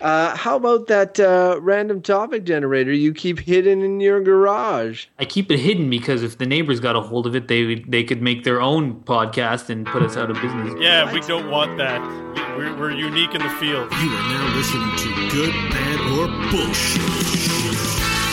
Uh, how about that uh, random topic generator you keep hidden in your garage? I keep it hidden because if the neighbors got a hold of it, they they could make their own podcast and put us out of business. Yeah, we don't want that. We're, we're unique in the field. You are now listening to Good, Bad, or Bullshit.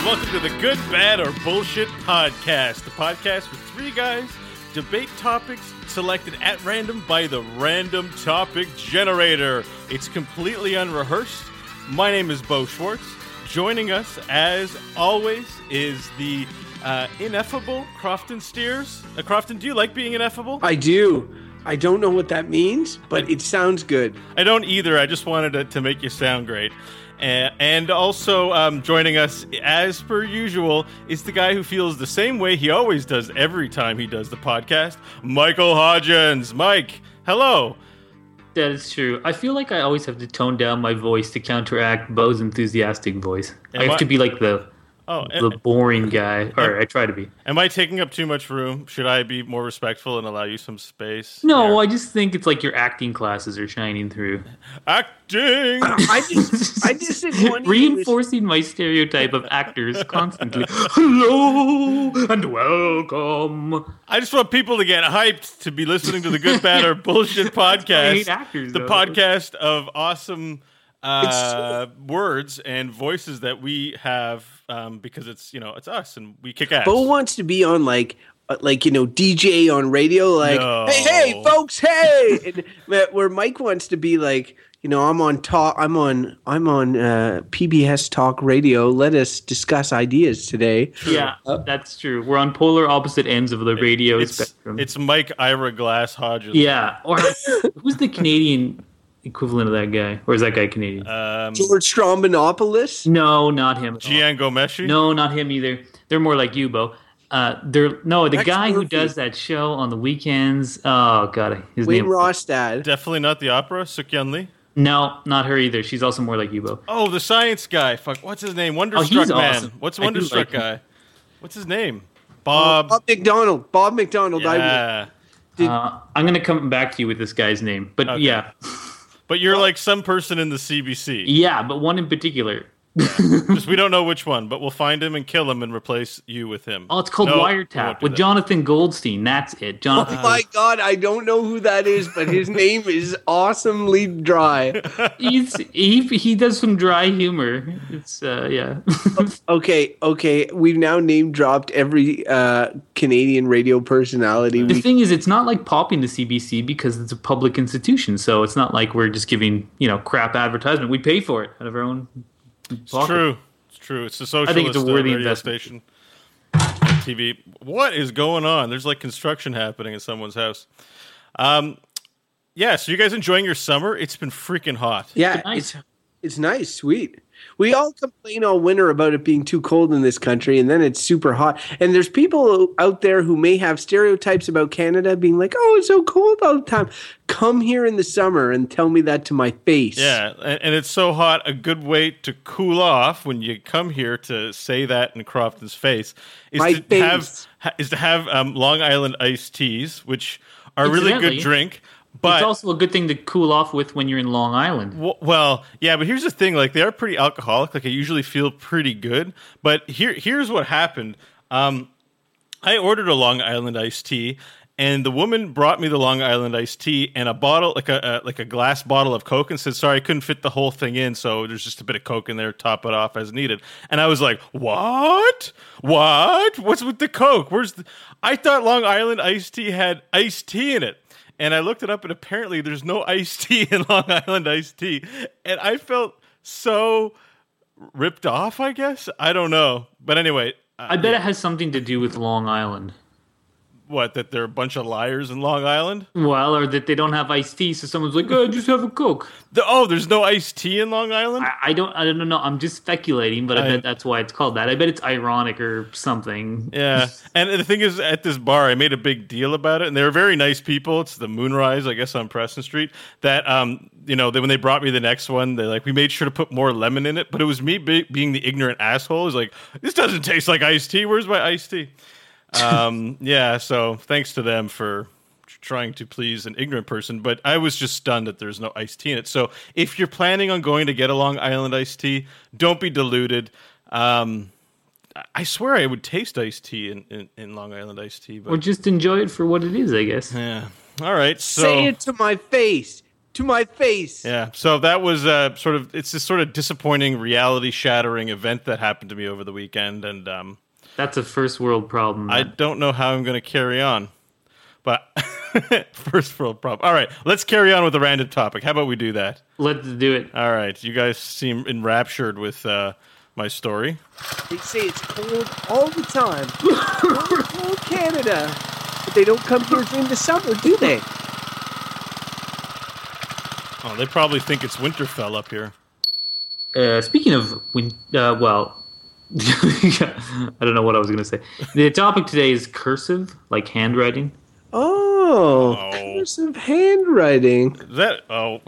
And welcome to the Good, Bad, or Bullshit podcast. The podcast where three guys debate topics selected at random by the random topic generator. It's completely unrehearsed. My name is Beau Schwartz. Joining us, as always, is the uh, ineffable Crofton Steers. Uh, Crofton, do you like being ineffable? I do. I don't know what that means, but it sounds good. I don't either. I just wanted to, to make you sound great. And also um, joining us, as per usual, is the guy who feels the same way he always does every time he does the podcast, Michael Hodgins. Mike, hello. That is true. I feel like I always have to tone down my voice to counteract Beau's enthusiastic voice. I have I- to be like the Oh, the boring guy, or I try to be. am I taking up too much room? Should I be more respectful and allow you some space? No, There. I just think it's like your acting classes are shining through, acting. I just, I just think one of you is- reinforcing my stereotype of actors constantly. Hello and welcome. I just want people to get hyped to be listening to the Good, Bad, or Bullshit I podcast. hate actors, the though. podcast of awesome uh, words and voices that we have um, because it's you know it's us and we kick ass. Beau wants to be on like, uh, like you know, DJ on radio. Like, No. hey, hey, folks, hey. and, uh, where Mike wants to be like, you know, I'm on talk. I'm on. I'm on uh, PBS Talk Radio. Let us discuss ideas today. Yeah, that's true. We're on polar opposite ends of the radio it's, spectrum. it's Mike Ira Glass Hodges. yeah, or who's the Canadian equivalent of that guy? Or is that guy Canadian? Um, George Stroumboulopoulos. no, not him. Jian Ghomeshi. No, not him either. They're more like you, Beau. Uh, they're no the Rex guy who does that show on the weekends. Oh god, his Wayne name. Rostad. Definitely not the opera. Sook-Yin Lee. No, not her either. She's also more like you, Beau. Oh, the science guy. Fuck. What's his name? Oh, Wonderstruck he's man. awesome. What's Wonderstruck like him. guy? What's his name? Bob. Bob McDonald. Bob McDonald. I, yeah. Did- Uh, I'm gonna come back to you with this guy's name, but Okay. yeah, But you're like some person in the CBC. yeah, but one in particular. Just we don't know which one, but we'll find him and kill him and replace you with him. Oh, it's called No, Wiretap with that. Jonathan Goldstein. That's it, Jonathan. oh Jonathan. my God, I don't know who that is, but his name is awesomely dry. He's, he he does some dry humor. It's uh, yeah. Okay, okay, we've now name dropped every uh, Canadian radio personality. the We, thing is, it's not like popping the CBC because it's a public institution, so it's not like we're just giving you know crap advertisement. We pay for it out of our own. It's true. It's true. It's a socialist I think it's a uh, worthy radio investment. station. TV. What is going on? There's like construction happening in someone's house. Um, yeah. So you guys enjoying your summer? It's been freaking hot. yeah, nice. it's it's nice, sweet. We all complain all winter about it being too cold in this country, and then it's super hot. And there's people out there who may have stereotypes about Canada, being like, "Oh, it's so cold all the time." Come here in the summer and tell me that to my face. Yeah, and, and it's so hot. A good way to cool off when you come here to say that in Crofton's face is My to face. have is to have um, Long Island iced teas, which are a really good drink. But it's also a good thing to cool off with when you're in Long Island. W- Well, yeah, but here's the thing: like they are pretty alcoholic. Like I usually feel pretty good, but here here's what happened. Um, I ordered a Long Island iced tea, and the woman brought me the Long Island iced tea and a bottle, like a, a like a glass bottle of Coke, and said, "Sorry, I couldn't fit the whole thing in, so there's just a bit of Coke in there. Top it off as needed." And I was like, "What? What? What's with the Coke? Where's the?" I thought Long Island iced tea had iced tea in it. And I looked it up, and apparently there's no iced tea in Long Island iced tea. And I felt so ripped off, I guess. I don't know. But anyway, uh, I bet it has something to do with Long Island. What that they're a bunch of liars in Long Island. Well, or that they don't have iced tea, so someone's like, "Oh, just have a coke." The, oh, there's no iced tea in Long Island. I, I don't, I don't know. I'm just speculating, but I, I- bet that's why it's called that. I bet it's ironic or something. Yeah, and the thing is, at this bar, I made a big deal about it, and they were very nice people. It's the Moonrise, I guess, on Preston Street. That um, you know, they, when they brought me the next one, they like we made sure to put more lemon in it, but it was me be- being the ignorant asshole. Was like, this doesn't taste like iced tea. Where's my iced tea? Um, yeah, so thanks to them for trying to please an ignorant person, but I was just stunned that there's no iced tea in it. So if you're planning on going to get a Long Island iced tea, don't be deluded. Um, I- I swear I would taste iced tea in, in, in Long Island iced tea, Or but just enjoy it for what it is, I guess. yeah. All right, so Say it to my face. To my face. yeah, so that was uh, sort of it's this sort of disappointing, reality shattering event that happened to me over the weekend, and um, That's a first world problem. I don't know how I'm going to carry on. But first world problem. All right, let's carry on with the random topic. How about we do that? Let's do it. All right, you guys seem enraptured with uh, my story. They say it's cold all the time. cold, cold Canada. But they don't come here during the summer, do they? Oh, they probably think it's Winterfell up here. Uh, speaking of, when, uh, well, I don't know what I was going to say. The topic today is cursive, like handwriting. Oh, Oh. cursive handwriting. Is that? Oh,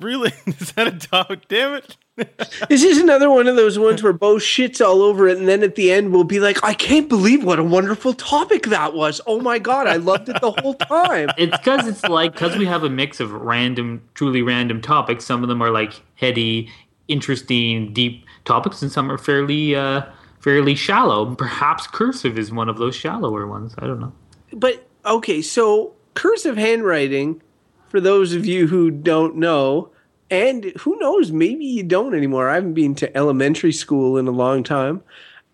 really? Is that a topic? Damn it! This is another one of those ones where Beau shits all over it, and then at the end we'll be like, I can't believe what a wonderful topic that was. Oh my god, I loved it the whole time. It's because it's like because we have a mix of random, truly random topics. Some of them are like heady, interesting, deep topics, and some are fairly, uh, fairly shallow. Perhaps cursive is one of those shallower ones. I don't know. But okay, so cursive handwriting, for those of you who don't know, and who knows, maybe you don't anymore. I haven't been to elementary school in a long time.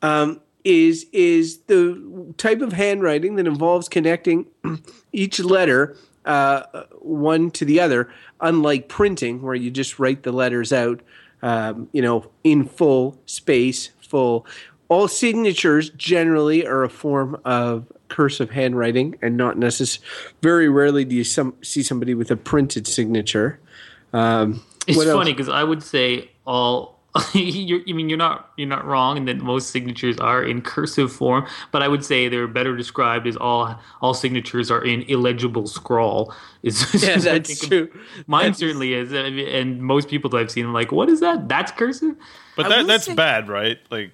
Um, is is the type of handwriting that involves connecting each letter uh, one to the other, unlike printing, where you just write the letters out, um, you know, in full space, full. All signatures generally are a form of cursive handwriting, and not necessarily. Very rarely do you some, see somebody with a printed signature. Um, It's funny because I would say all. you're, I mean, you're not you're not wrong in that most signatures are in cursive form, but I would say they're better described as all all signatures are in illegible scrawl. Is Yeah, is what I that's true. Mine That's- certainly is, and and most people that I've seen, I'm like, what is that? That's cursive. But that that's say- bad, right? Like,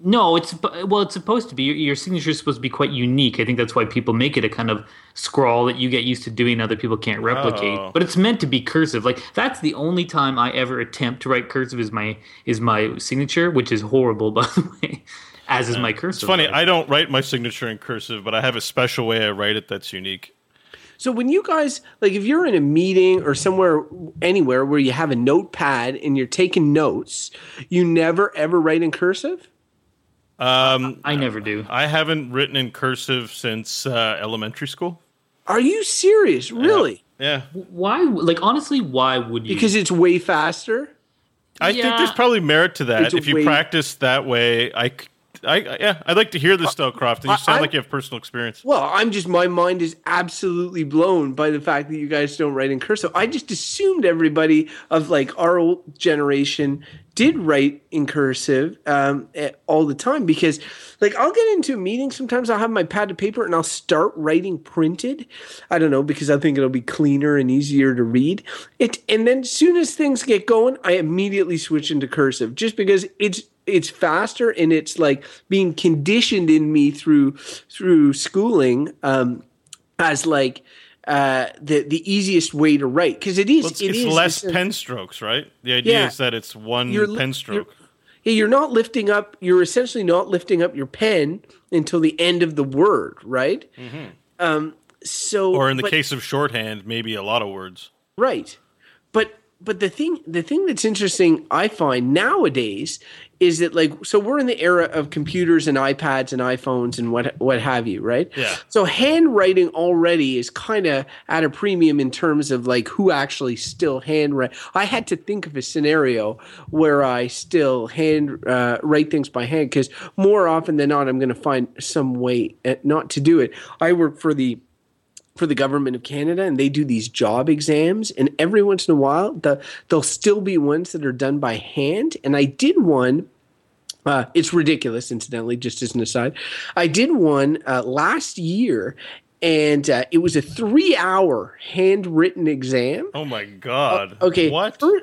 No, it's well, it's supposed to be. Your, your signature is supposed to be quite unique. I think that's why people make it a kind of scrawl that you get used to doing, other people can't replicate. Oh. But it's meant to be cursive. Like that's the only time I ever attempt to write cursive is my is my signature, which is horrible, by the way. As is my cursive. it's funny. Like, I don't write my signature in cursive, but I have a special way I write it that's unique. So when you guys like if you're in a meeting or somewhere anywhere where you have a notepad and you're taking notes, you never ever write in cursive? Um, I never do. I haven't written in cursive since uh, elementary school. Are you serious? Really? Yeah, Why? Like honestly, why would you? Because it's way faster? I think there's probably merit to that. It's If you way- practice that way, I, I- yeah, I'd like to hear this though, Croft. You sound I- like you have personal experience. Well, I'm just my mind is absolutely blown by the fact that you guys don't write in cursive. I just assumed everybody of like our old generation did write in cursive um, eh, all the time because, like, I'll get into a meeting. Sometimes I'll have my pad of paper and I'll start writing printed. I don't know because I think it'll be cleaner and easier to read. It and then as soon as things get going, I immediately switch into cursive just because it's it's faster and it's like being conditioned in me through through schooling um, as like uh, the the easiest way to write because it is Well, it's, it it's is less the- pen strokes, right? The idea Yeah. is that it's one You're pen you're- stroke. yeah, you're not lifting up. You're essentially not lifting up your pen until the end of the word, right? Um, so, Mm-hmm. Or in the but- case of shorthand, maybe a lot of words. right? But but the thing the thing that's interesting I find nowadays is that like so we're in the era of computers and iPads and iPhones and what what have you, right? Yeah. So handwriting already is kind of at a premium in terms of like who actually still handwrite. I had to think of a scenario where I still hand uh, write things by hand because more often than not I'm going to find some way uh, not to do it. I work for the for the government of Canada, and they do these job exams. And every once in a while, the, there'll still be ones that are done by hand. And I did one. Uh, it's ridiculous, incidentally, just as an aside. I did one uh, last year, and uh, it was a three-hour handwritten exam. Oh my god. Okay, What? fir-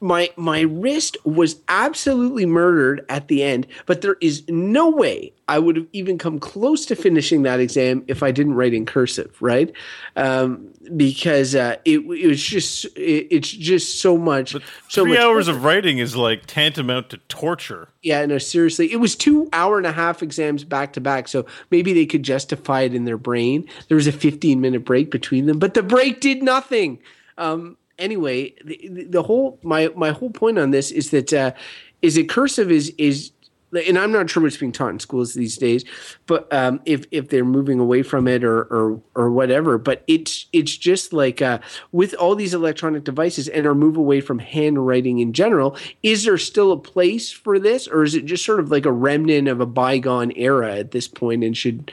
my my wrist was absolutely murdered at the end, but there is no way I would have even come close to finishing that exam if I didn't write in cursive, right? Um, because uh, it, it was just it, it's just so much so Three much hours of writing is like tantamount to torture. yeah, no, seriously. It was two hour and a half exams back to back. So maybe they could justify it in their brain. There was a 15 minute break between them, but the break did nothing. Um, anyway, the, the- the whole, my, my whole point on this is that, uh, is that cursive is, is, and I'm not sure what's being taught in schools these days, but um, if if they're moving away from it or or or whatever, but it's it's just like uh, with all these electronic devices and our move away from handwriting in general, is there still a place for this, or is it just sort of like a remnant of a bygone era at this point, and should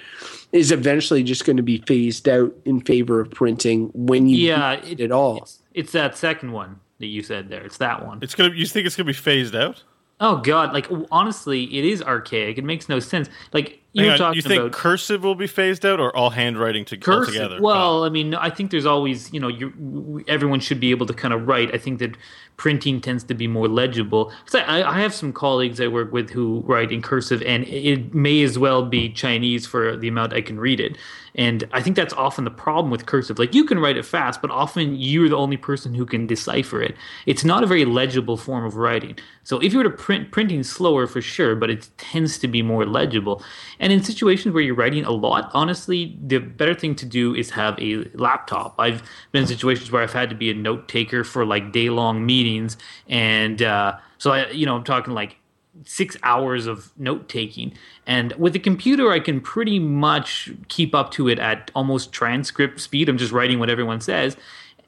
is eventually just going to be phased out in favor of printing when you Yeah, it it- at all? It's, it's that second one that you said there. It's that one. It's gonna. You think it's gonna be phased out? Oh God! Like honestly, it is archaic. It makes no sense. Like you Hang were on, talking you think about cursive will be phased out, or all handwriting to, cursive. altogether? Well, I mean, I think there's always, you know, you everyone should be able to kind of write. I think that printing tends to be more legible. 'Cause I, I have some colleagues I work with who write in cursive, and it may as well be Chinese for the amount I can read it. And I think that's often the problem with cursive. Like you can write it fast, but often you're the only person who can decipher it. It's not a very legible form of writing. So if you were to print, printing slower for sure, but it tends to be more legible. And in situations where you're writing a lot, honestly, the better thing to do is have a laptop. I've been in situations where I've had to be a note taker for like day long meetings, and uh, so I, you know, I'm talking like six hours of note taking. And with a computer, I can pretty much keep up to it at almost transcript speed. I'm just writing what everyone says.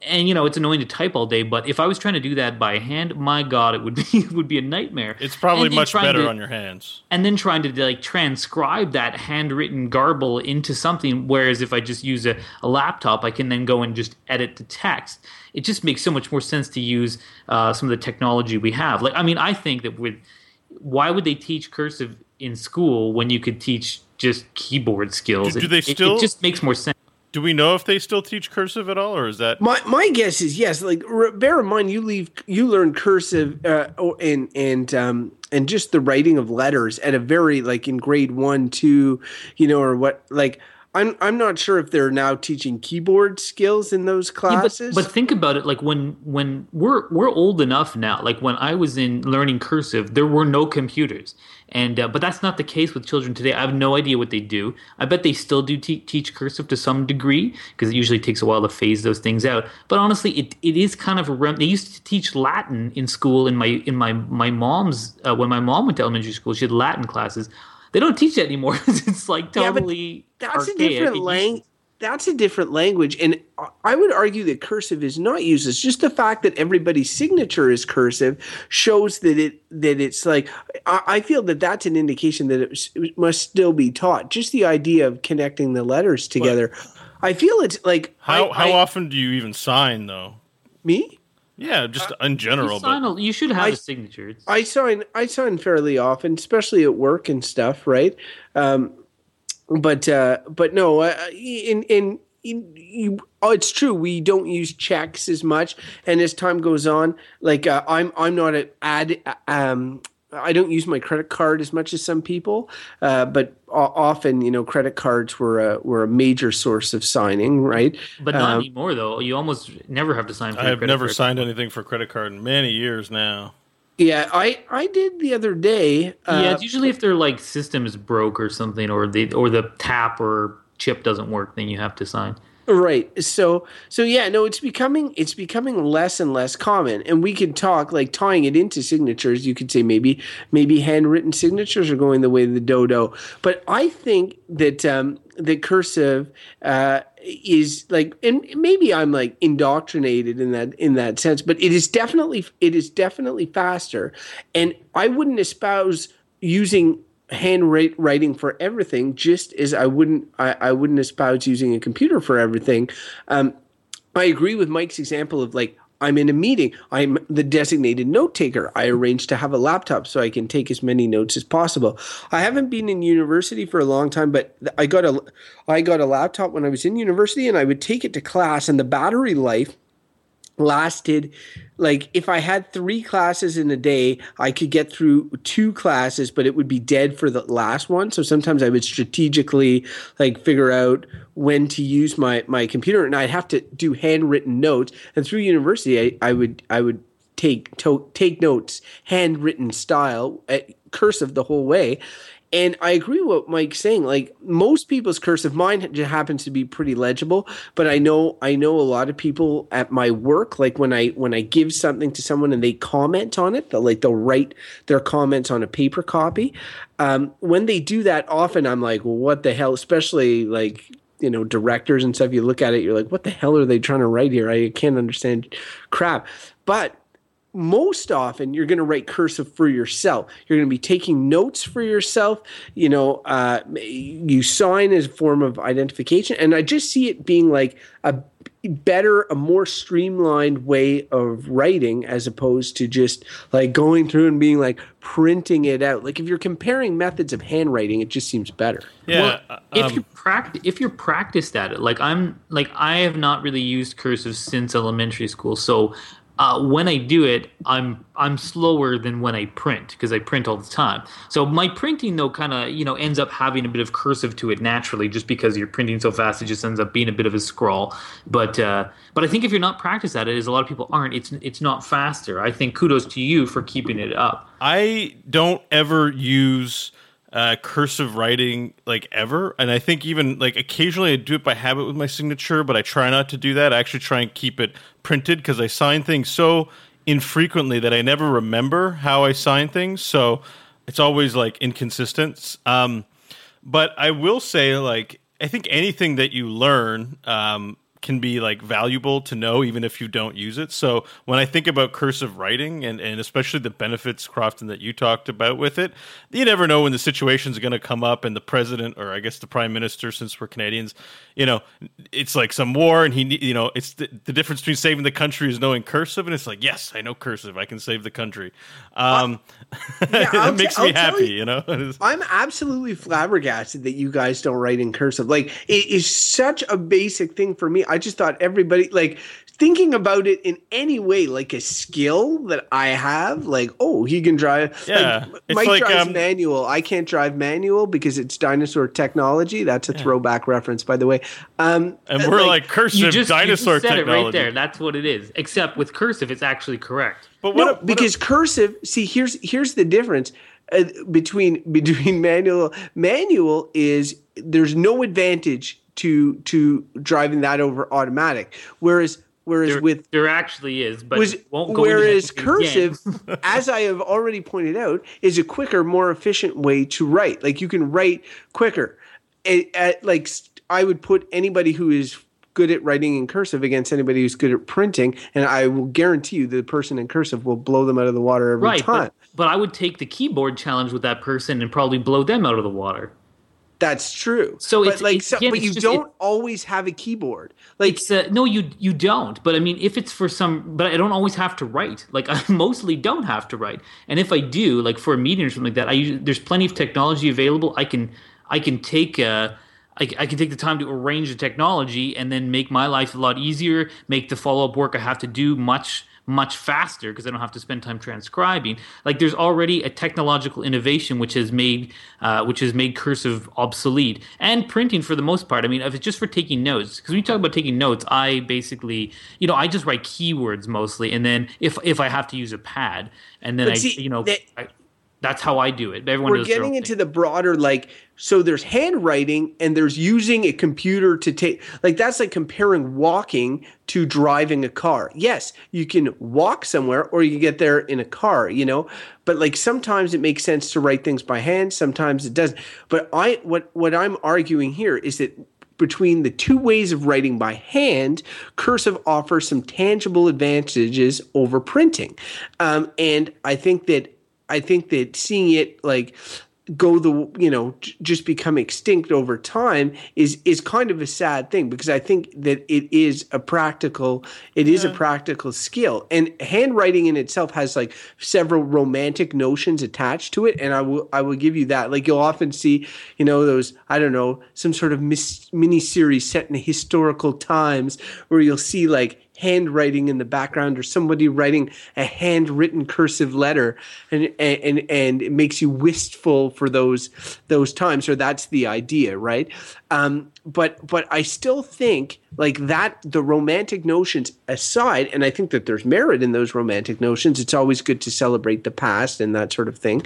And you know it's annoying to type all day, but if I was trying to do that by hand, my God, it would be it would be a nightmare. it's probably And much better to- on your hands. and then trying to like transcribe that handwritten garble into something whereas if i just use a, a laptop i can then go and just edit the text it just makes so much more sense to use uh, some of the technology we have like i mean i think that with why would they teach cursive in school when you could teach just keyboard skills Do- do It- they it- still- it just makes more sense Do we know if they still teach cursive at all, or is that? My my guess is yes. Like re- bear in mind, you leave you learn cursive uh, and and um and just the writing of letters at a very like in grade one, two, you know, or what like. I'm I'm not sure if they're now teaching keyboard skills in those Yeah, but, classes. but think about it like when when we're we're old enough now like when i was in learning cursive there were no computers. And uh, but that's not the case with children today. I have no idea what they do. I bet they still do te- teach cursive to some degree because it usually takes a while to phase those things out. But honestly it, it is kind of a rem- they used to teach latin in school in my in my my mom's uh, when my mom went to elementary school she had latin classes they don't teach that anymore it's like Yeah, but totally that's a different It used- lang- That's a different language, and I- I would argue that cursive is not used. It's just the fact that everybody's signature is cursive shows that it that it's like. I, I feel that that's an indication that it, s- it must still be taught. Just the idea of connecting the letters together. I feel it's like How I- how I- often do you even sign though? me. Yeah, just in you, sign But a- you should have I- a signature It's- I sign I sign fairly often, especially at work and stuff, right? Um, but uh, but no, uh, in in. in you, oh, it's true. We don't use checks as much, and as time goes on, like uh, I'm, I'm not an ad. Um, I don't use my credit card as much as some people, uh, but o- often, you know, credit cards were a were a major source of signing, right? But not Um, anymore, though. You almost never have to sign for I your have credit never card. signed anything for credit card in many years now. Yeah, I I did the other day. Uh, yeah, it's usually if their like system is broke or something, or the or the tap or chip doesn't work, then you have to sign. Right. So so yeah, no, it's becoming it's becoming less and less common. And we could talk like tying it into signatures, you could say maybe maybe handwritten signatures are going the way of the dodo. But I think that um that cursive uh is like and maybe I'm like indoctrinated in that in that sense, but it is definitely it is definitely faster. And I wouldn't espouse using handwriting for everything, just as I wouldn't I, I wouldn't espouse using a computer for everything. Um, I agree with Mike's example of like I'm in a meeting. I'm the designated note taker. I arrange to have a laptop so I can take as many notes as possible. I haven't been in university for a long time, but I got a I got a laptop when I was in university, and I would take it to class, and the battery life lasted like if I had three classes in a day, I could get through two classes, but it would be dead for the last one. So sometimes I would strategically like figure out when to use my my computer, and I'd have to do handwritten notes. And through university, I, I would I would take to, take notes handwritten style, at eh, cursive the whole way. And I agree with what Mike's saying. Like most people's cursive, mine happens to be pretty legible. But I know I know a lot of people at my work. Like when I when I give something to someone and they comment on it, they'll like they'll write their comments on a paper copy. Um, when they do that, often I'm like, well, what the hell? Especially like you know directors and stuff. You look at it, you're like, what the hell are they trying to write here? I can't understand crap. But most often you're going to write cursive for yourself. You're going to be taking notes for yourself. You know, uh, you sign as a form of identification. And I just see it being like a better, a more streamlined way of writing as opposed to just like going through and being like printing it out. Like if you're comparing methods of handwriting, it just seems better. Yeah. Well, um, if you practice, if you're practiced at it, like I'm, like I have not really used cursive since elementary school, so uh, when I do it, I'm I'm slower than when I print because I print all the time. So my printing though kind of you know ends up having a bit of cursive to it naturally, just because you're printing so fast, it just ends up being a bit of a scrawl. But uh, but I think if you're not practiced at it, as a lot of people aren't, it's it's not faster. I think kudos to you for keeping it up. I don't ever use uh, cursive writing like ever. And I think even like occasionally I do it by habit with my signature, but I try not to do that. I actually try and keep it printed because I sign things so infrequently that I never remember how I sign things. So it's always like inconsistent. Um, but I will say, like, I think anything that you learn um, can be like valuable to know even if you don't use it. So when I think about cursive writing and, and especially the benefits, Crofton, that you talked about with it, you never know when the situation's going to come up and the president or I guess the prime minister, since we're Canadians, you know, it's like some war and he, you know, it's the, the difference between saving the country is knowing cursive. And it's like, yes, I know cursive. I can save the country. Um, yeah, it makes t- me happy, you, you, know? I'm absolutely flabbergasted that you guys don't write in cursive. Like it is such a basic thing for me. I just thought everybody like thinking about it in any way like a skill that I have, like, oh, he can drive. Yeah. Like, Mike like, drives um, manual. I can't drive manual because it's dinosaur technology. That's a yeah. throwback reference, by the way. Um, and we're like, like cursive just, dinosaur said technology. It right there. That's what it is. Except with cursive, it's actually correct. But what, no, what because cursive. See, here's here's the difference. Uh, between between manual manual is there's no advantage to to driving that over automatic. Whereas whereas there, with there actually is, but was, whereas cursive, as I have already pointed out, is a quicker, more efficient way to write. Like you can write quicker. At, at, like I would put anybody who is good at writing in cursive against anybody who's good at printing, and I will guarantee you the person in cursive will blow them out of the water every right, time. But, but I would take the keyboard challenge with that person and probably blow them out of the water. That's true. So but it's like, it's, so, but you just, don't it, always have a keyboard. Like, uh, no, you you don't. But I mean, if it's for some, but I don't always have to write. Like, I mostly don't have to write. And if I do, like for a meeting or something like that, I usually, there's plenty of technology available. I can I can take. Uh, I, I, can take the time to arrange the technology and then make my life a lot easier, make the follow up work I have to do much much faster because I don't have to spend time transcribing. Like there's already a technological innovation which has made uh, which has made cursive obsolete and printing for the most part. I mean, if it's just for taking notes, because when you talk about taking notes, I basically you know I just write keywords mostly, and then if if I have to use a pad, and then but I see, you know. That, I, That's how I do it. Everyone we're getting into thing. the broader like so there's handwriting and there's using a computer to take like that's like comparing walking to driving a car yes you can walk somewhere or you can get there in a car you know but like sometimes it makes sense to write things by hand sometimes it doesn't but i what what i'm arguing here is that between the two ways of writing by hand, cursive offers some tangible advantages over printing, um, and I think that I think that seeing it like go the you know just become extinct over time is is kind of a sad thing because I think that it is a practical it is a practical skill. And handwriting in itself has like several romantic notions attached to it. And I will I will give you that. Like you'll often see you know those I don't know some sort of mis- mini series set in historical times where you'll see like handwriting in the background or somebody writing a handwritten cursive letter and and and it makes you wistful for those those times. Or that's the idea right? Um, but but I still think like that the romantic notions aside and I think that there's merit in those romantic notions. It's always good to celebrate the past and that sort of thing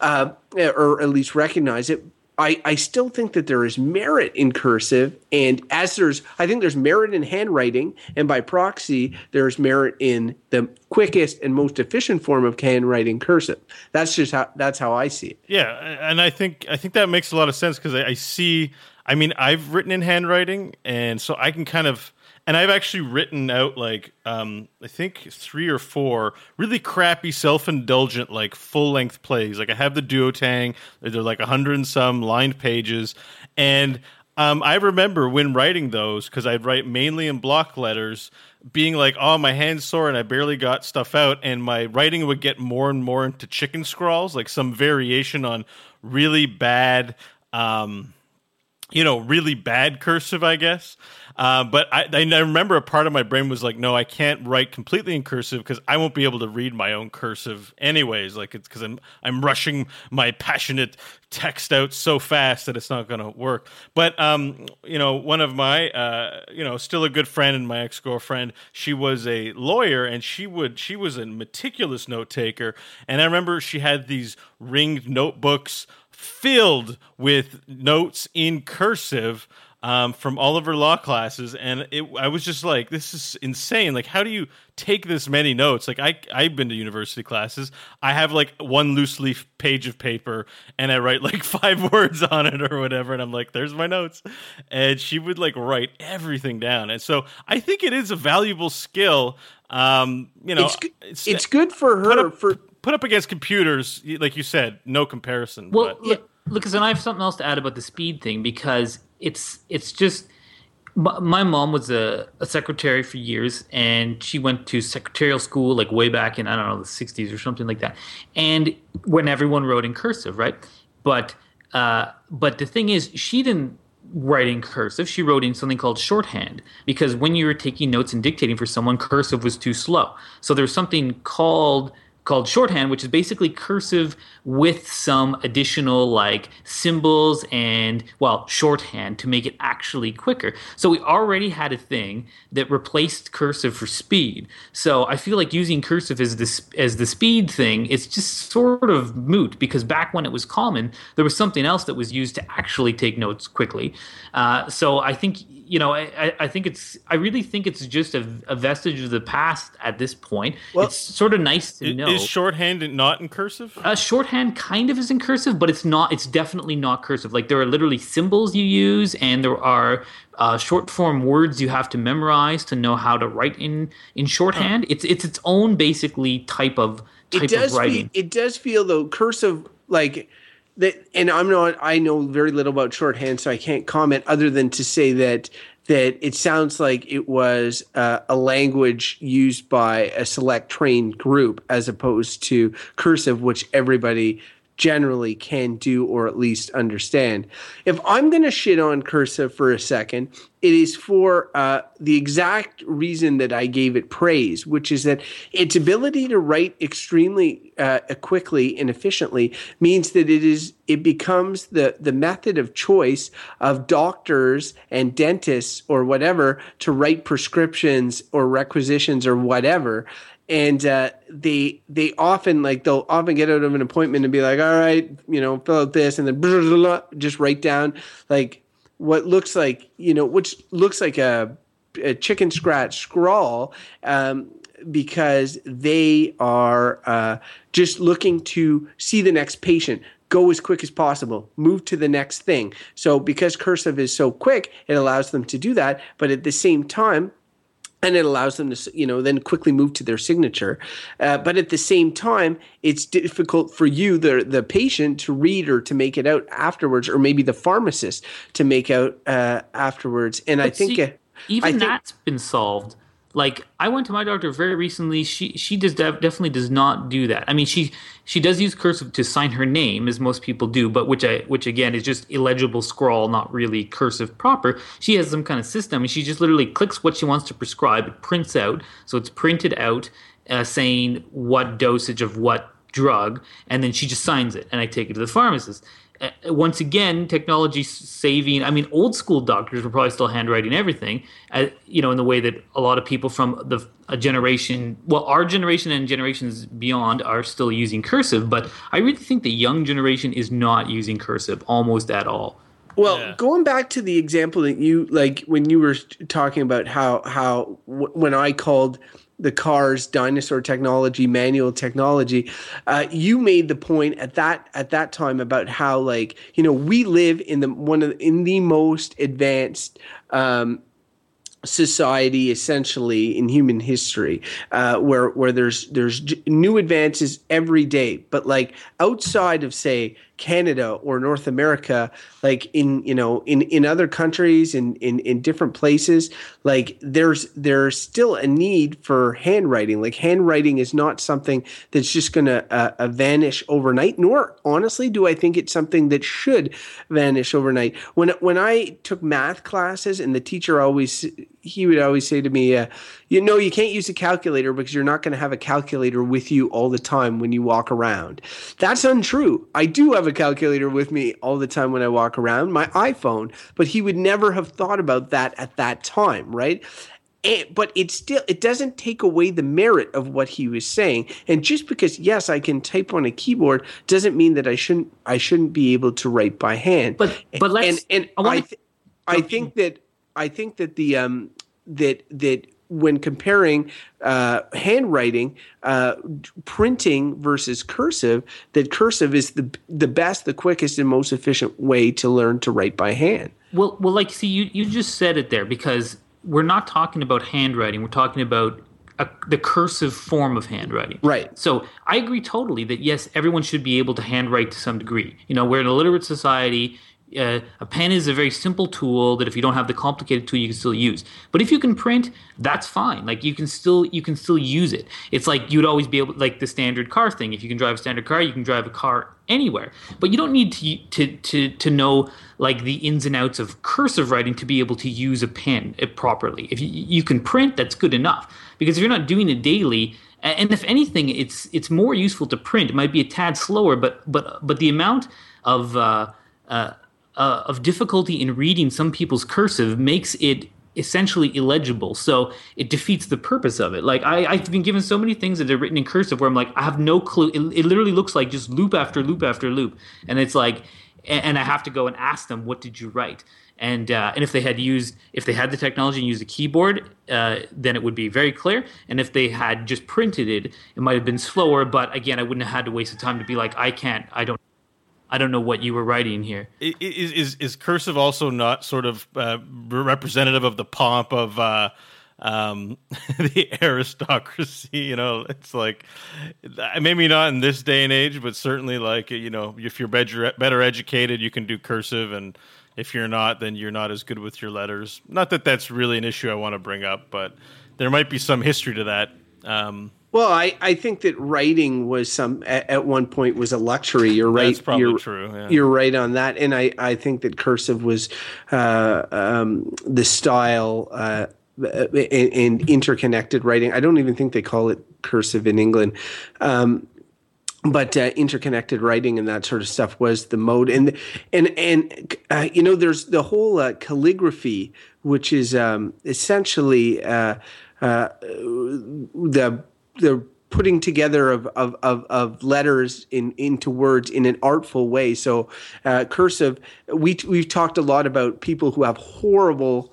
uh, or at least recognize it I, I still think that there is merit in cursive, and as there's, I think there's merit in handwriting, and by proxy, there's merit in the quickest and most efficient form of handwriting cursive. That's just how that's how I see it. Yeah, and I think I think that makes a lot of sense because I, I see. I mean, I've written in handwriting, and so I can kind of. And I've actually written out like um, I think three or four really crappy, self-indulgent, like full-length plays. Like I have the duotang; they're like a hundred and some lined pages, and um, I remember when writing those because I'd write mainly in block letters, being like, "Oh, my hand's sore and I barely got stuff out," and my writing would get more and more into chicken scrawls, like some variation on really bad. Um, you know, really bad cursive, I guess. Uh, but I, I remember a part of my brain was like, no, I can't write completely in cursive because I won't be able to read my own cursive anyways. Like it's because I'm I'm rushing my passionate text out so fast that it's not going to work. But um, you know, one of my uh, you know, still a good friend and my ex girlfriend, she was a lawyer and she would she was a meticulous note taker. And I remember she had these ringed notebooks filled with notes in cursive um, from all of her law classes, and it, I was just like, "This is insane! Like, how do you take this many notes?" Like, I I've been to university classes. I have like one loose leaf page of paper, and I write like five words on it or whatever, and I'm like, "There's my notes," and she would like write everything down, and so I think it is a valuable skill. Um, you know, It's g- it's good for put her up, for put up against computers, like you said, no comparison. Well, but, look, Lucas, and I have something else to add about the speed thing because it's it's just my mom was a, a secretary for years and she went to secretarial school like way back in I don't know the 60s or something like that. And when everyone wrote in cursive, right? But uh, but the thing is she didn't write in cursive. She wrote in something called shorthand because when you were taking notes and dictating for someone, cursive was too slow. So there's something called called shorthand, which is basically cursive with some additional like symbols and well shorthand to make it actually quicker. So we already had a thing that replaced cursive for speed. So I feel like using cursive as this as the speed thing, it's just sort of moot because back when it was common, there was something else that was used to actually take notes quickly. Uh, so I think you know, I, I think it's, I really think it's just a, a vestige of the past at this point. Well- it's sort of nice to know. Is shorthand not in cursive? Uh, shorthand kind of is in cursive, but it's not. It's definitely not cursive. Like there are literally symbols you use, and there are uh, short form words you have to memorize to know how to write in in shorthand. It's it's its own basically type of type it does of writing. Feel, it does feel though cursive like that and i'm not i know very little about shorthand so i can't comment other than to say that that it sounds like it was uh, a language used by a select trained group as opposed to cursive which everybody generally can do or at least understand if i'm going to shit on cursive for a second it is for uh, the exact reason that I gave it praise, which is that its ability to write extremely uh, quickly and efficiently means that it is it becomes the the method of choice of doctors and dentists or whatever to write prescriptions or requisitions or whatever. And uh, they they often like they'll often get out of an appointment and be like, all right, you know, fill out this, and then blah, blah, blah, just write down like what looks like you know, which looks like a, a chicken scratch scrawl. Um, because they are uh, just looking to see the next patient go as quick as possible, move to the next thing. So, because cursive is so quick, it allows them to do that. But at the same time, and it allows them to you know then quickly move to their signature uh, but at the same time it's difficult for you the the patient to read or to make it out afterwards or maybe the pharmacist to make out uh, afterwards and But i think see, even I think- that's been solved. Like I went to my doctor very recently. She she does def- definitely does not do that. I mean, she she does use cursive to sign her name, as most people do, but which I which again is just illegible scrawl, not really cursive proper. She has some kind of system, and she just literally clicks what she wants to prescribe. It prints out, so it's printed out, uh, saying what dosage of what drug, and then she just signs it, and I take it to the pharmacist. Uh, once again, technology saving. I mean, old school doctors were probably still handwriting everything, uh, you know, in the way that a lot of people from the a generation, well, our generation and generations beyond are still using cursive. But I really think the young generation is not using cursive almost at all. Well, Yeah. going back to the example that you like when you were talking about how how w- when I called the cars dinosaur technology manual technology uh, you made the point at that at that time about how like you know we live in the one of the, in the most advanced um, society essentially in human history uh, where where there's there's new advances every day but like outside of say Canada or North America like in you know in in other countries in in in different places like there's there's still a need for handwriting. Like handwriting is not something that's just going to uh, uh, vanish overnight nor honestly do I think it's something that should vanish overnight. When when I took math classes and the teacher always he would always say to me, uh, "You know, you can't use a calculator because you're not going to have a calculator with you all the time when you walk around." That's untrue. I do have a calculator with me all the time when I walk around, my iPhone, but he would never have thought about that at that time, right? And, but it still it doesn't take away the merit of what he was saying and just because yes i can type on a keyboard doesn't mean that i shouldn't i shouldn't be able to write by hand But- but let's- and, and I, th- I think that I think that the um that that when comparing uh, handwriting, uh, printing versus cursive, that cursive is the the best, the quickest, and most efficient way to learn to write by hand. Well, well, like, see, you, you just said it there because we're not talking about handwriting. We're talking about a, the cursive form of handwriting. Right. So I agree totally that yes, everyone should be able to handwrite to some degree. You know, we're in a literate society. Uh, a pen is a very simple tool that if you don't have the complicated tool, you can still use. But if you can print, that's fine. Like you can still you can still use it. It's like you'd always be able like the standard car thing. If you can drive a standard car, you can drive a car anywhere. But you don't need to to to to know like the ins and outs of cursive writing to be able to use a pen uh, properly. If you, you can print, that's good enough. Because if you're not doing it daily, and if anything, it's it's more useful to print. It might be a tad slower, but but but the amount of uh, uh, uh, of difficulty in reading some people's cursive makes it essentially illegible. So it defeats the purpose of it. Like I, I've been given so many things that are written in cursive where I'm like, I have no clue. It, it literally looks like just loop after loop after loop, and it's like, and, I have to go and ask them, what did you write? And uh, and if they had used, if they had the technology and used a keyboard, uh, then it would be very clear. And if they had just printed it, it might have been slower. But again, I wouldn't have had to waste the time to be like, I can't, I don't. I don't know what you were writing here. Is is is cursive also not sort of uh, representative of the pomp of uh, um, the aristocracy? You know, it's like maybe not in this day and age, but certainly like you know, if you're better better educated, you can do cursive, and if you're not, then you're not as good with your letters. Not that that's really an issue I want to bring up, but there might be some history to that. Um, Well, I, I think that writing was some at, at one point was a luxury. You're right. That's probably you're, true, yeah. You're right on that, and I, I think that cursive was uh, um, the style uh, and, and interconnected writing. I don't even think they call it cursive in England. Um, but uh, interconnected writing and that sort of stuff was the mode and and and uh, you know there's the whole uh, calligraphy which is um, essentially uh, uh, the the putting together of, of, of, of letters in into words in an artful way. So uh, cursive, we we've talked a lot about people who have horrible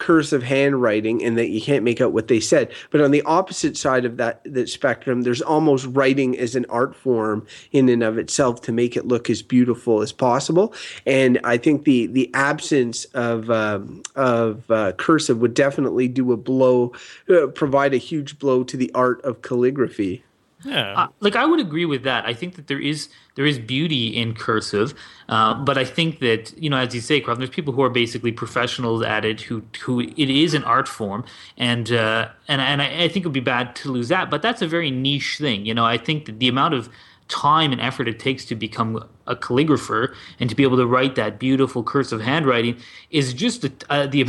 cursive handwriting and that you can't make out what they said. But on the opposite side of that, that spectrum, there's almost writing as an art form in and of itself to make it look as beautiful as possible. And I think the the absence of um, of uh, cursive would definitely do a blow, uh, provide a huge blow to the art of calligraphy. Yeah. Uh, like I would agree with that. I think that there is there is beauty in cursive, uh, but I think that you know, as you say, Carl, there's people who are basically professionals at it who who it is an art form, and uh, and and I, I think it would be bad to lose that. But that's a very niche thing. You know, I think that the amount of time and effort it takes to become a calligrapher and to be able to write that beautiful cursive handwriting is just uh, the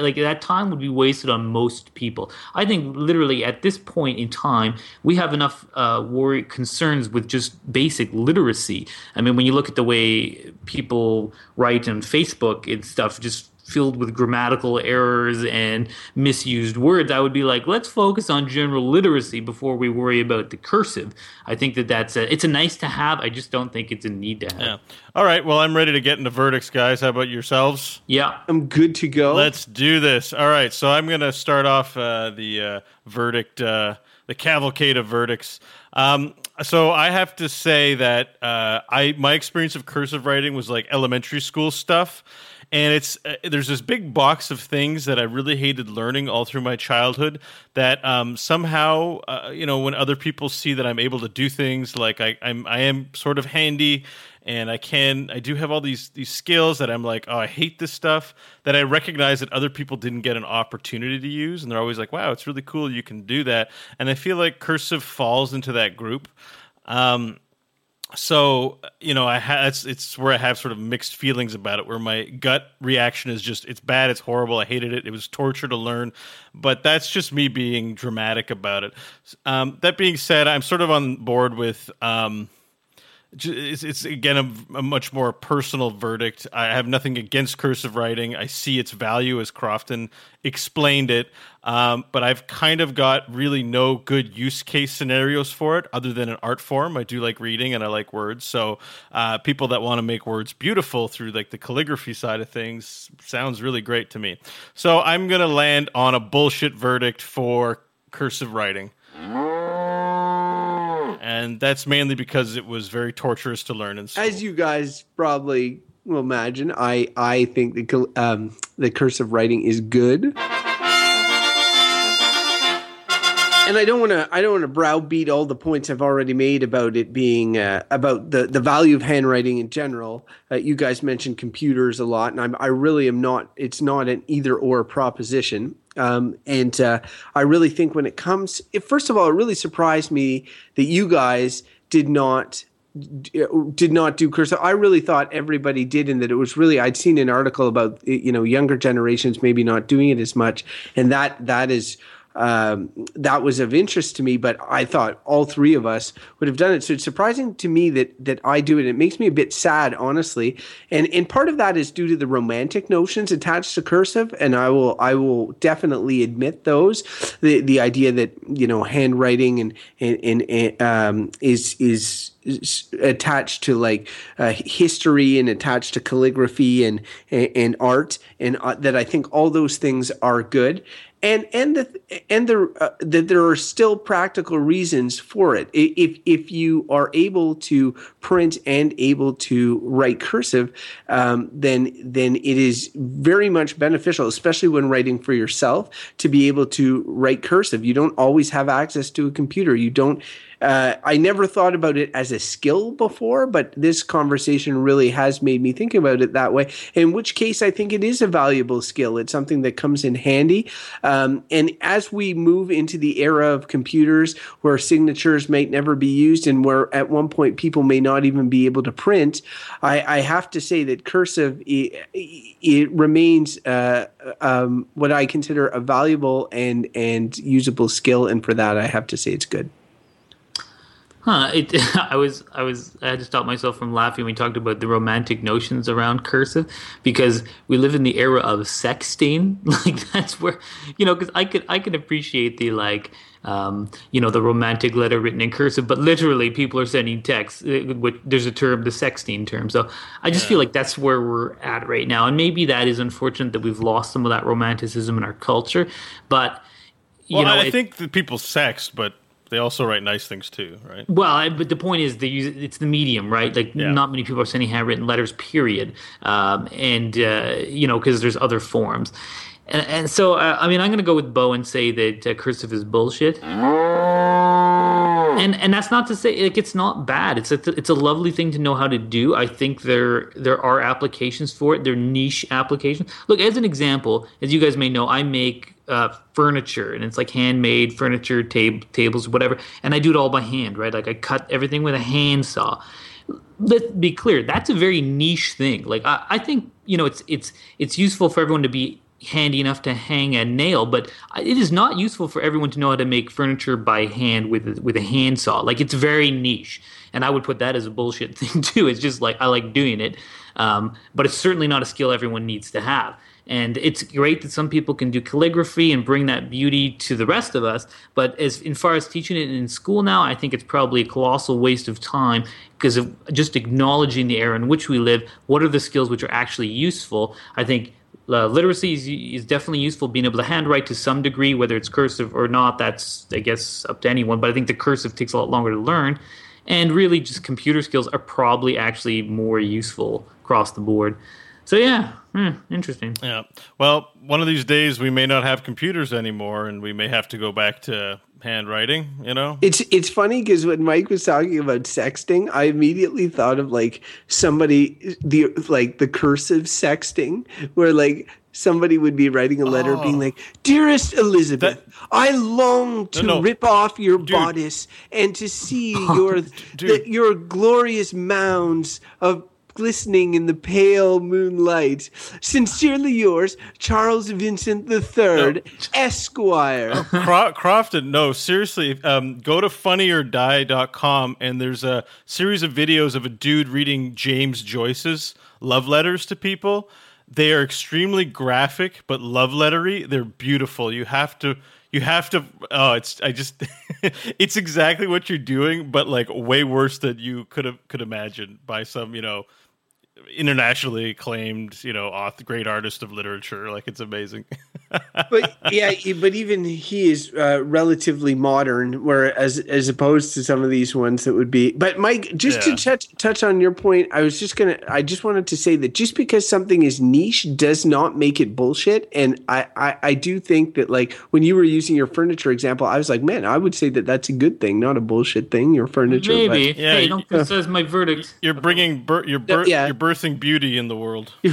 like that time would be wasted on most people. I think literally at this point in time we have enough uh, worry concerns with just basic literacy. I mean, when you look at the way people write on Facebook and stuff, just filled with grammatical errors and misused words, I would be like, let's focus on general literacy before we worry about the cursive. I think that that's a, it's a nice to have. I just don't think it's a need to have. Yeah. All right. Well, I'm ready to get into verdicts, guys. How about yourselves? Yeah. I'm good to go. Let's do this. All right. So I'm going to start off uh, the uh, verdict, uh, the cavalcade of verdicts. Um, so I have to say that uh, I my experience of cursive writing was like elementary school stuff and it's uh, there's this big box of things that I really hated learning all through my childhood. That um, somehow, uh, you know, when other people see that I'm able to do things, like I, I'm, I am sort of handy, and I can, I do have all these these skills that I'm like, oh, I hate this stuff. That I recognize that other people didn't get an opportunity to use, and they're always like, wow, it's really cool you can do that. And I feel like cursive falls into that group. Um, so you know i ha- it's, it's where i have sort of mixed feelings about it where my gut reaction is just it's bad it's horrible i hated it it was torture to learn. But that's just me being dramatic about it. Um, that being said i'm sort of on board with um, it's, it's again a, a, much more personal verdict. I have nothing against cursive writing. I see its value as Crofton explained it, um, but I've kind of got really no good use case scenarios for it other than an art form. I do like reading and I like words, so uh, people that want to make words beautiful through like the calligraphy side of things sounds really great to me. So I'm gonna land on a bullshit verdict for cursive writing and that's mainly because it was very torturous to learn school. As you guys probably will imagine, I I think the um, the cursive writing is good. And I don't want to. I don't want to browbeat all the points I've already made about it being uh, about the the value of handwriting in general. Uh, you guys mentioned computers a lot, and I'm, I really am not. It's not an either or proposition. Um, and uh, I really think when it comes, it, first of all, it really surprised me that you guys did not did not do cursive. I really thought everybody did, and that it was really I'd seen an article about you know younger generations maybe not doing it as much, and that that is um, that was of interest to me. But I thought all three of us would have done it. So it's surprising to me that that I do it. It makes me a bit sad, honestly. And and part of that is due to the romantic notions attached to cursive. And I will I will definitely admit those. The the idea that you know handwriting and and, and um, is is attached to like uh, history and attached to calligraphy and and, and art and uh, that I think all those things are good and and the and the uh, that there are still practical reasons for it. If if you are able to print and able to write cursive, um, then then it is very much beneficial, especially when writing for yourself, to be able to write cursive. You don't always have access to a computer. You don't uh, I never thought about it as a skill before, but this conversation really has made me think about it that way. In which case, I think it is a valuable skill. It's something that comes in handy. Um, and as we move into the era of computers where signatures might never be used and where at one point people may not even be able to print, I, I have to say that cursive it, it remains uh, um, what I consider a valuable and and usable skill. And for that, I have to say it's good. Huh? It. I was. I was. I had to stop myself from laughing when we talked about the romantic notions around cursive, because we live in the era of sexting. Like that's where, you know, because I could I could appreciate the like. Um, you know the romantic letter written in cursive, but literally people are sending texts. uh, Which there's a term, the sexting term. So I just feel like that's where we're at right now, and maybe that is unfortunate that we've lost some of that romanticism in our culture. But you Well, know, I it- think that people sext, but they also write nice things too, right? Well, I, but the point is, they use it's the medium, right? Like, Yeah. not many people are sending handwritten letters, period. Um, and uh, you know, because there's other forms. And, and so, uh, I mean, I'm going to go with Beau and say that uh, cursive is bullshit. And and that's not to say like it's not bad. It's a it's a lovely thing to know how to do. I think there there are applications for it. They're niche applications. Look, as an example, as you guys may know, I make uh, furniture and it's like handmade furniture, tab- tables, whatever. And I do it all by hand, right? Like I cut everything with a handsaw let's be clear that's a very niche thing like I, I think you know it's it's it's useful for everyone to be handy enough to hang a nail but it is not useful for everyone to know how to make furniture by hand with with a handsaw like it's very niche and i would put that as a bullshit thing too it's just like i like doing it um, but it's certainly not a skill everyone needs to have and it's great that some people can do calligraphy and bring that beauty to the rest of us but as in far as teaching it in school now i think it's probably a colossal waste of time because of just acknowledging the era in which we live what are the skills which are actually useful. I think uh, literacy is, is definitely useful being able to handwrite to some degree whether it's cursive or not that's i guess up to anyone but i think the cursive takes a lot longer to learn. And really just computer skills are probably actually more useful across the board so yeah hmm, interesting Yeah. Well, one of these days we may not have computers anymore, and we may have to go back to handwriting. You know. It's it's funny because when Mike was talking about sexting, I immediately thought of like somebody the like the cursive sexting, where like somebody would be writing a letter being like, "Dearest Elizabeth, I long to no. rip off your bodice and to see your the, your glorious mounds of." Glistening in the pale moonlight. Sincerely yours, Charles Vincent III, Esquire. Cro- Crofton, no, seriously, um, go to funnyorDie.com and there's a series of videos of a dude reading James Joyce's love letters to people. They are extremely graphic, but love lettery. They're beautiful. You have to, you have to. Oh, it's I just, it's exactly what you're doing, but like way worse than you could have could imagine by some you know internationally acclaimed you know author, great artist of literature. Like it's amazing. but yeah, but even he is uh, relatively modern, whereas as opposed to some of these ones that would be. But Mike, just Yeah. to touch touch on your point, I was just gonna, I just wanted to say that just because something is niche does not make it bullshit. And I, I, I do think that like when you were using your furniture example, I was like, man, I would say that that's a good thing, not a bullshit thing. Your furniture, but- maybe Yeah, hey you- don't criticize my verdict You're bringing bir- you're, bir- yeah. you're birthing beauty in the world.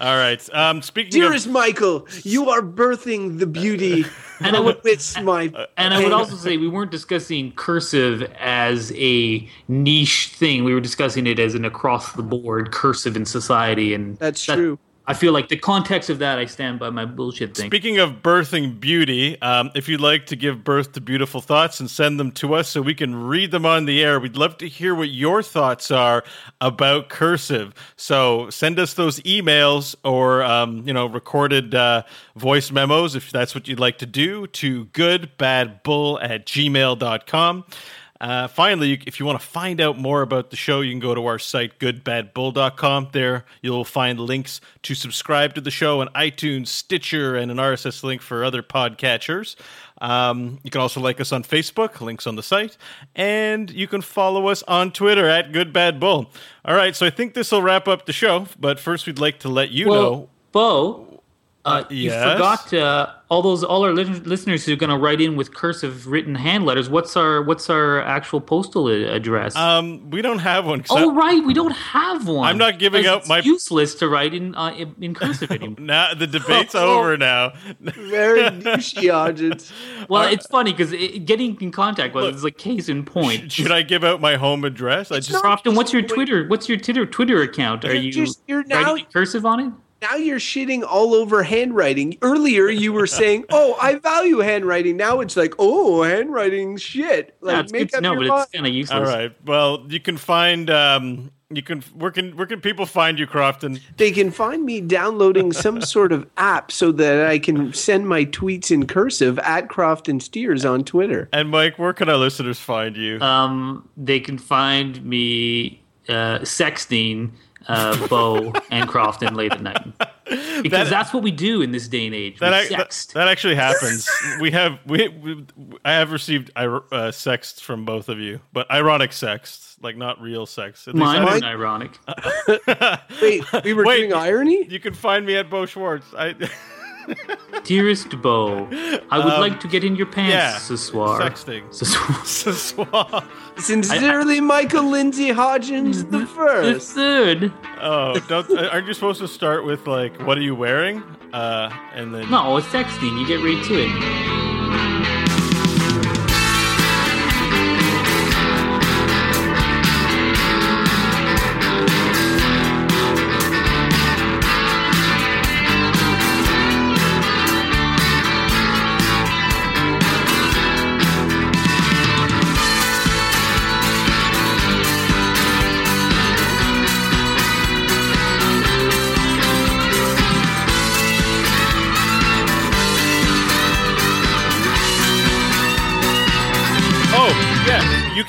All right. Um, speaking Dearest of Michael, you are birthing the beauty And I would- amidst my. And I would also say we weren't discussing cursive as a niche thing. We were discussing it as an across the board cursive in society, and That's that- true. I feel like the context of that, I stand by my bullshit thing. speaking of birthing beauty, um, if you'd like to give birth to beautiful thoughts and send them to us so we can read them on the air, we'd love to hear what your thoughts are about cursive. So send us those emails or um, you know recorded uh, voice memos if that's what you'd like to do to goodbadbull at gmail.com. Uh, finally, if you want to find out more about the show, you can go to our site, goodbadbull.com. There, you'll find links to subscribe to the show on iTunes, Stitcher, and an RSS link for other podcatchers. Um, you can also like us on Facebook, links on the site, and you can follow us on Twitter at goodbadbull. All right, so I think this will wrap up the show, but first we'd like to let you well, know. Beau, uh, you forgot uh, all those all our lis- listeners who are going to write in with cursive written hand letters. What's our what's our actual postal a- address? Um, we don't have one. 'cause I- oh right, we don't have one. I'm not giving Because out it's my- useless to write in uh, in, in cursive anymore. now the debate's Oh. over now. Very niche audience. Well, it's funny because getting in contact with us is like case in point. Should I give out my home address? I just not- Crofton, what's your Twitter? What's your Twitter Twitter account? Are You're you just- you're writing now- in cursive on it? Now you're shitting all over handwriting. Earlier you were saying, "Oh, I value handwriting." Now it's like, "Oh, handwriting shit." Like Yeah, it's good to know, but it's kind of useless. All right. Well, you can find. Um, you can. Where can where can people find you, Crofton? They can find me downloading some sort of app so that I can send my tweets in cursive at Crofton Steers on Twitter. And Mike, where can our listeners find you? Um, they can find me uh, sexting uh, Beau and Crofton late at night because that's what we do in this day and age. We that, ac- that, that actually happens. we have we, we I have received uh, sexts from both of you, but ironic sexts, like not real sex. At least Mine I was didn't- ironic. Wait, we were Wait. doing irony? You can find me at Beau Schwartz. I Dearest Beau, I would like to get in your pants, Um, yeah, Sassoir. sexting. Sassoir. Sassoir. Sincerely, Michael Lindsay Hodgins the first. The first. third. Oh, don't aren't you supposed to start with like what are you wearing? Uh, and then No, it's sexting. You get right to it.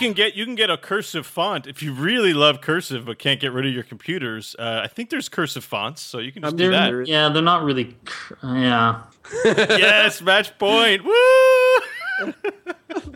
Can get you can get a cursive font if you really love cursive but can't get rid of your computers. Uh, I think there's cursive fonts, so you can just do They're, that. yeah, they're not really. cr- Yeah. yes, match point. Woo!